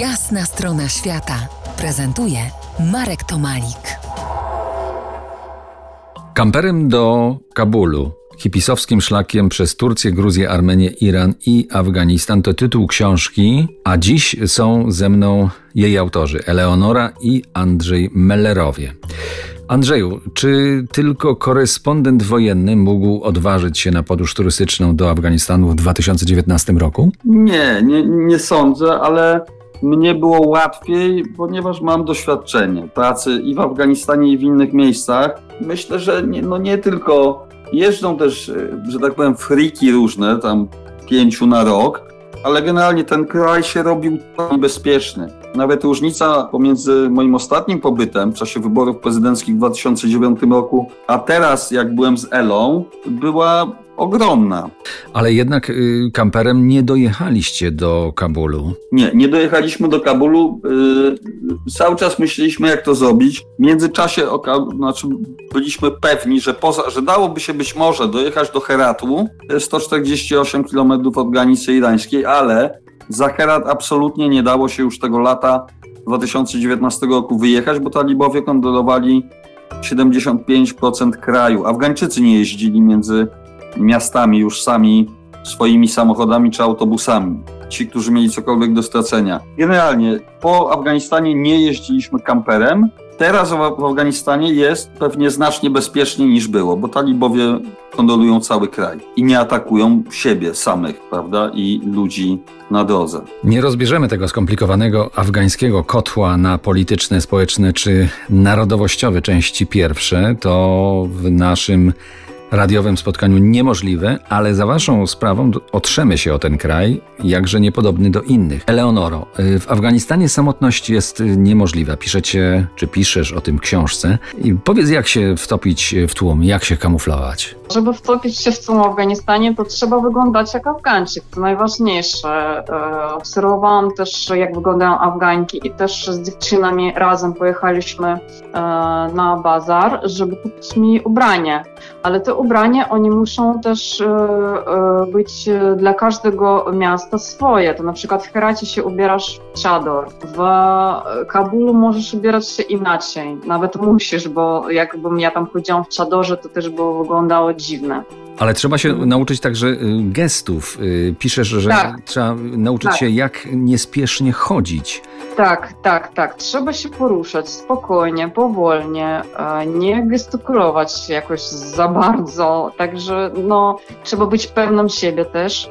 Jasna strona świata prezentuje Marek Tomalik. Kamperem do Kabulu, hipisowskim szlakiem przez Turcję, Gruzję, Armenię, Iran i Afganistan to tytuł książki, a dziś są ze mną jej autorzy Eleonora i Andrzej Mellerowie. Andrzeju, czy tylko korespondent wojenny mógł odważyć się na podróż turystyczną do Afganistanu w 2019 roku? Nie, nie, nie sądzę, ale mnie było łatwiej, ponieważ mam doświadczenie pracy i w Afganistanie, i w innych miejscach. Myślę, że nie, no nie tylko jeżdżą też, że tak powiem, friki różne, tam pięciu na rok, ale generalnie ten kraj się robił niebezpieczny. Nawet różnica pomiędzy moim ostatnim pobytem w czasie wyborów prezydenckich w 2009 roku, a teraz, jak byłem z Elą, była ogromna. Ale jednak y, kamperem nie dojechaliście do Kabulu. Nie, nie dojechaliśmy do Kabulu. Y, cały czas myśleliśmy, jak to zrobić. W międzyczasie znaczy byliśmy pewni, że, poza, że dałoby się być może dojechać do Heratu, 148 km od granicy irańskiej, ale za Herat absolutnie nie dało się już tego lata 2019 roku wyjechać, bo talibowie kontrolowali 75% kraju. Afgańczycy nie jeździli między miastami już sami swoimi samochodami czy autobusami. Ci, którzy mieli cokolwiek do stracenia. Generalnie po Afganistanie nie jeździliśmy kamperem. Teraz w Afganistanie jest pewnie znacznie bezpieczniej niż było, bo talibowie kontrolują cały kraj i nie atakują siebie samych, prawda, i ludzi na drodze. Nie rozbierzemy tego skomplikowanego afgańskiego kotła na polityczne, społeczne czy narodowościowe części pierwsze. To w naszym radiowym spotkaniu niemożliwe, ale za waszą sprawą otrzemy się o ten kraj, jakże niepodobny do innych. Eleonoro, y, w Afganistanie samotność jest niemożliwa. Piszecie, czy piszesz o tym książce. I powiedz, jak się wtopić w tłum, jak się kamuflować? Żeby wtopić się w w Afganistanie, to trzeba wyglądać jak Afgańczyk, to najważniejsze. E, obserwowałam też, jak wyglądają Afgańki i też z dziewczynami razem pojechaliśmy e, na bazar, żeby kupić mi ubranie. Ale te ubrania, oni muszą też e, być dla każdego miasta swoje. To na przykład w Heracie się ubierasz w czador, w Kabulu możesz ubierać się inaczej. Nawet musisz, bo jakbym ja tam chodziłam w czadorze, to też było wyglądało dziwne. Ale trzeba się nauczyć także y, gestów. Y, piszesz, że tak. trzeba nauczyć tak. się, jak niespiesznie chodzić. Tak, tak, tak. Trzeba się poruszać spokojnie, powolnie, nie gestykulować jakoś za bardzo. Także no, trzeba być pewnym siebie też.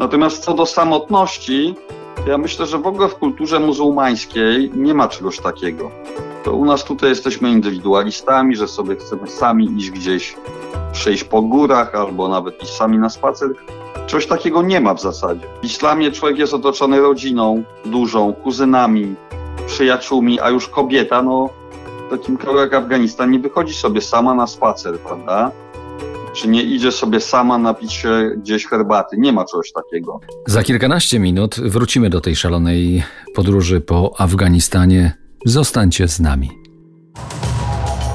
Natomiast co do samotności, ja myślę, że w ogóle w kulturze muzułmańskiej nie ma czegoś takiego. To u nas tutaj jesteśmy indywidualistami, że sobie chcemy sami iść gdzieś przejść po górach albo nawet iść sami na spacer. Czegoś takiego nie ma w zasadzie. W islamie człowiek jest otoczony rodziną dużą, kuzynami, przyjaciółmi, a już kobieta, no w takim kraju jak Afganistan nie wychodzi sobie sama na spacer, prawda? Czy nie idzie sobie sama napić się gdzieś herbaty? Nie ma czegoś takiego. Za kilkanaście minut wrócimy do tej szalonej podróży po Afganistanie. Zostańcie z nami.